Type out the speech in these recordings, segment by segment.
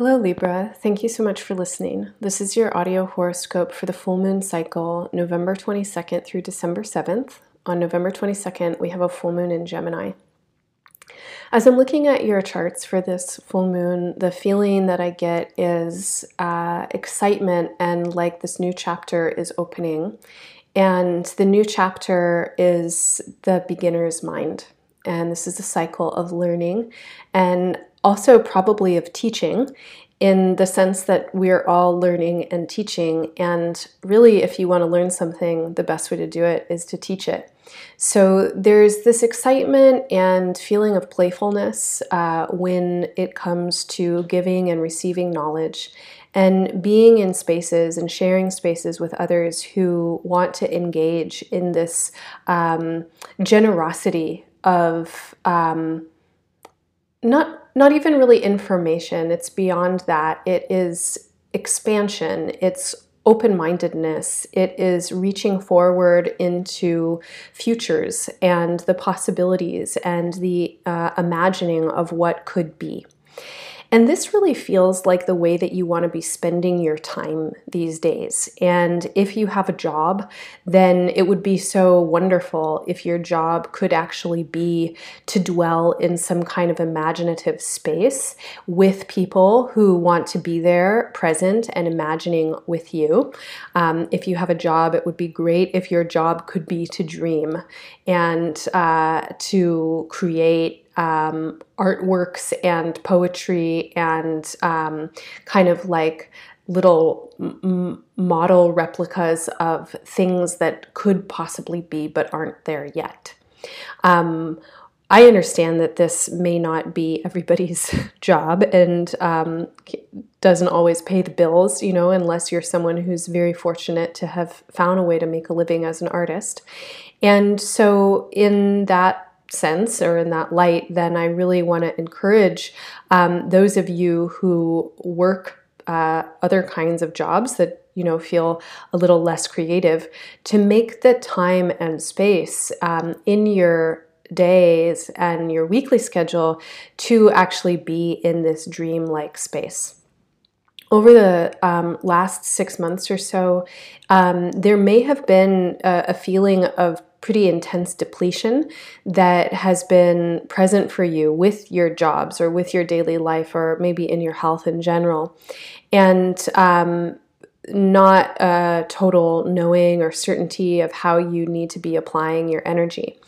Hello, Libra. Thank you so much for listening. This is your audio horoscope for the full moon cycle, November 22nd through December 7th. On November 22nd, we have a full moon in Gemini. As I'm looking at your charts for this full moon, the feeling that I get is uh, excitement and like this new chapter is opening. And the new chapter is the beginner's mind. And this is a cycle of learning and also probably of teaching in the sense that we're all learning and teaching. And really, if you want to learn something, the best way to do it is to teach it. So there's this excitement and feeling of playfulness uh, when it comes to giving and receiving knowledge and being in spaces and sharing spaces with others who want to engage in this um, generosity of um, not not even really information. It's beyond that. It is expansion. It's open mindedness, it is reaching forward into futures and the possibilities and the uh, imagining of what could be. And this really feels like the way that you want to be spending your time these days. And if you have a job, then it would be so wonderful if your job could actually be to dwell in some kind of imaginative space with people who want to be there, present, and imagining with you. Um, if you have a job, it would be great if your job could be to dream and uh, to create um, artworks and poetry and um, kind of like little m- model replicas of things that could possibly be but aren't there yet. Um, I understand that this may not be everybody's job and um, doesn't always pay the bills, you know, unless you're someone who's very fortunate to have found a way to make a living as an artist. And so, in that sense or in that light, then I really want to encourage um, those of you who work uh, other kinds of jobs that you know feel a little less creative to make the time and space um, in your days and your weekly schedule to actually be in this dream-like space. Over the um, last six months or so, um, there may have been a, a, feeling of pretty intense depletion that has been present for you with your jobs or with your daily life or maybe in your health in general. And um, not a total knowing or certainty of how you need to be applying your energy.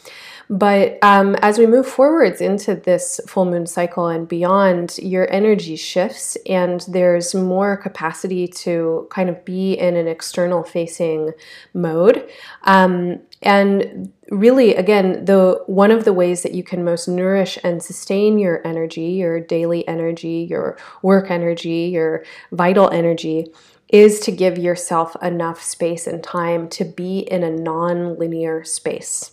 But um, as we move forwards into this full moon cycle and beyond, your energy shifts and there's more capacity to kind of be in an external facing mode. Um, and really, again, the one of the ways that you can most nourish and sustain your energy, your daily energy, your work energy, your vital energy, is to give yourself enough space and time to be in a non linear space.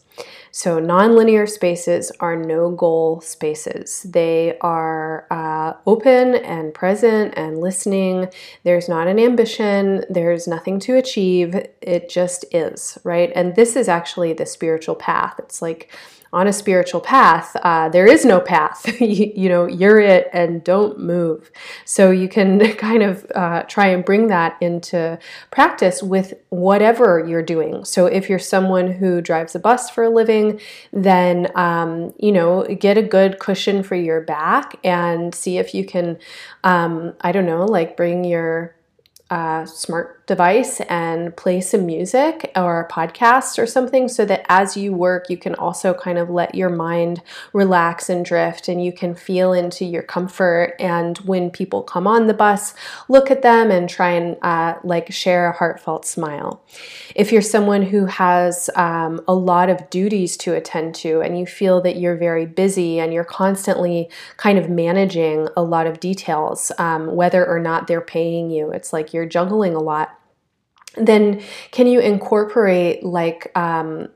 So, nonlinear spaces are no goal spaces. They are uh, open and present and listening. There's not an ambition, there's nothing to achieve. It just is, right? And this is actually the spiritual path. It's like, on a spiritual path, uh, there is no path. you, you, know, you're it and don't move. So you can kind of uh, try and bring that into practice with whatever you're doing. So if you're someone who drives a bus for a living, then, um, you know, get a good cushion for your back and see if you can, um, I don't know, like bring your uh, smart device and play some music or a podcast or something so that as you work, you can also kind of let your mind relax and drift and you can feel into your comfort. And when people come on the bus, look at them and try and uh, like share a heartfelt smile. If you're someone who has um, a lot of duties to attend to and you feel that you're very busy and you're constantly kind of managing a lot of details, um, whether or not they're paying you, it's like you're you're juggling a lot, then can you incorporate like um,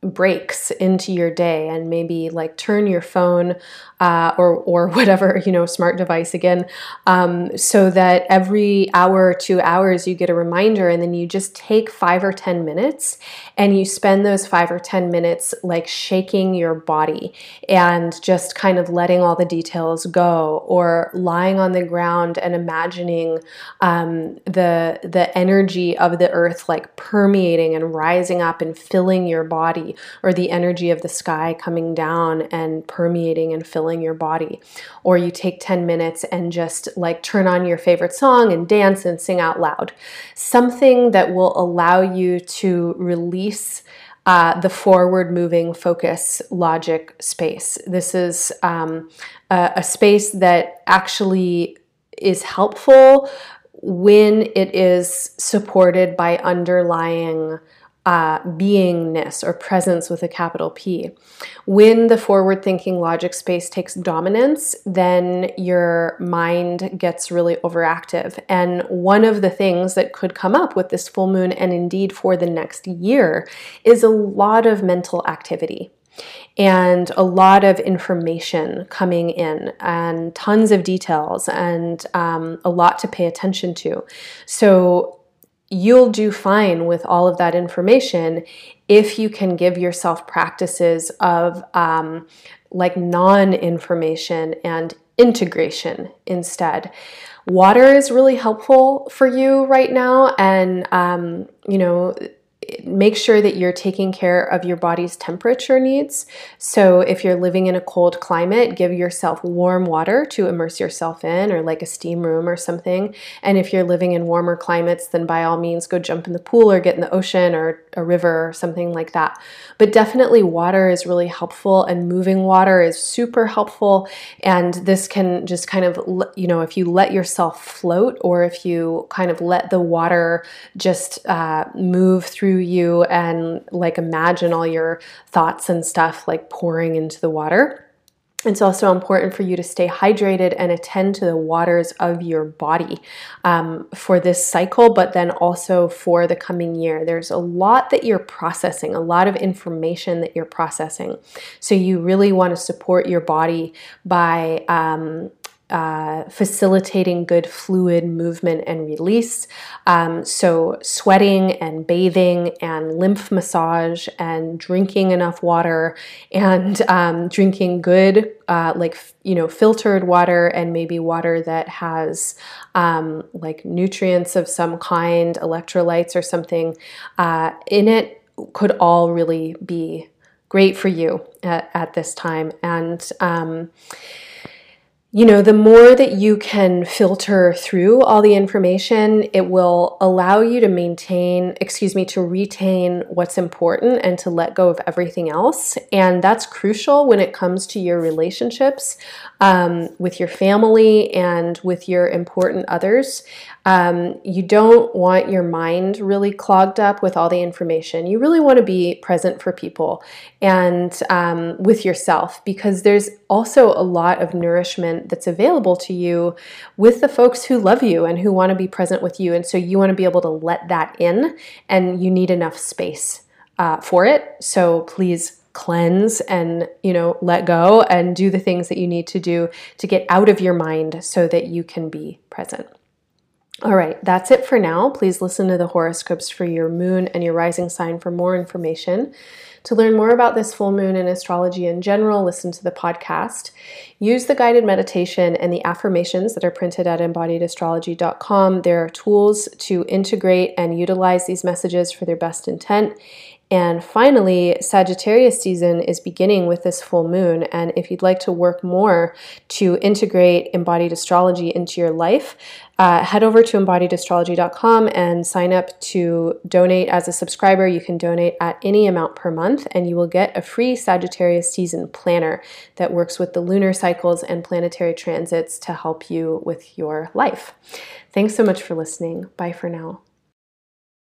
breaks into your day and maybe like turn your phone uh, or or whatever you know smart device again um, so that every hour or two hours you get a reminder and then you just take five or ten minutes and you spend those five or ten minutes like shaking your body and just kind of letting all the details go or lying on the ground and imagining um, the the energy of the earth like permeating and rising up and filling your body or the energy of the sky coming down and permeating and filling your body. Or you take 10 minutes and just like turn on your favorite song and dance and sing out loud. Something that will allow you to release. Uh, the forward moving focus logic space. This is um, a, a space that actually is helpful when it is supported by underlying uh, beingness or presence with a capital P. When the forward thinking logic space takes dominance, then your mind gets really overactive. And one of the things that could come up with this full moon, and indeed for the next year, is a lot of mental activity and a lot of information coming in and tons of details and um, a lot to pay attention to. So you'll do fine with all of that information if you can give yourself practices of um, like non information and integration instead. Water is really helpful for you right now, and um, you know, make sure that you're taking care of your body's temperature needs. So, if you're living in a cold climate, give yourself warm water to immerse yourself in, or like a steam room or something. And if you're living in warmer climates, then by all means go jump in the pool or get in the ocean or a river or something like that. But definitely, water is really helpful, and moving water is super helpful. And this can just kind of, you know, if you let yourself float, or if you kind of let the water just uh, move through you and like imagine all your thoughts and stuff like pouring into the water. It's also important for you to stay hydrated and attend to the waters of your body um, for this cycle, but then also for the coming year. There's a lot that you're processing, a lot of information that you're processing. So, you really want to support your body by um, uh, facilitating good fluid movement and release. Um, so, sweating and bathing and lymph massage and drinking enough water and um, drinking good, uh, like, you know, filtered water and maybe water that has um, like nutrients of some kind, electrolytes or something uh, in it could all really be great for you at, at this time. And, um, you know, the more that you can filter through all the information, it will allow you to maintain, excuse me, to retain what's important and to let go of everything else. And that's crucial when it comes to your relationships um, with your family and with your important others. Um, you don't want your mind really clogged up with all the information. You really want to be present for people and um, with yourself because there's also a lot of nourishment that's available to you with the folks who love you and who want to be present with you. And so you want to be able to let that in, and you need enough space uh, for it. So please cleanse and you know let go and do the things that you need to do to get out of your mind so that you can be present all right, that's it for now. Please listen to the horoscopes for your moon and your rising sign for more information. To learn more about this full moon and astrology in general, listen to the podcast. Use the guided meditation and the affirmations that are printed at embodiedastrology.com. There are tools to integrate and utilize these messages for their best intent. And finally, Sagittarius season is beginning with this full moon. And if you'd like to work more to integrate embodied astrology into your life, uh, head over to embodiedastrology.com and sign up to donate as a subscriber. You can donate at any amount per month, and you will get a free Sagittarius season planner that works with the lunar cycles and planetary transits to help you with your life. Thanks so much for listening. Bye for now.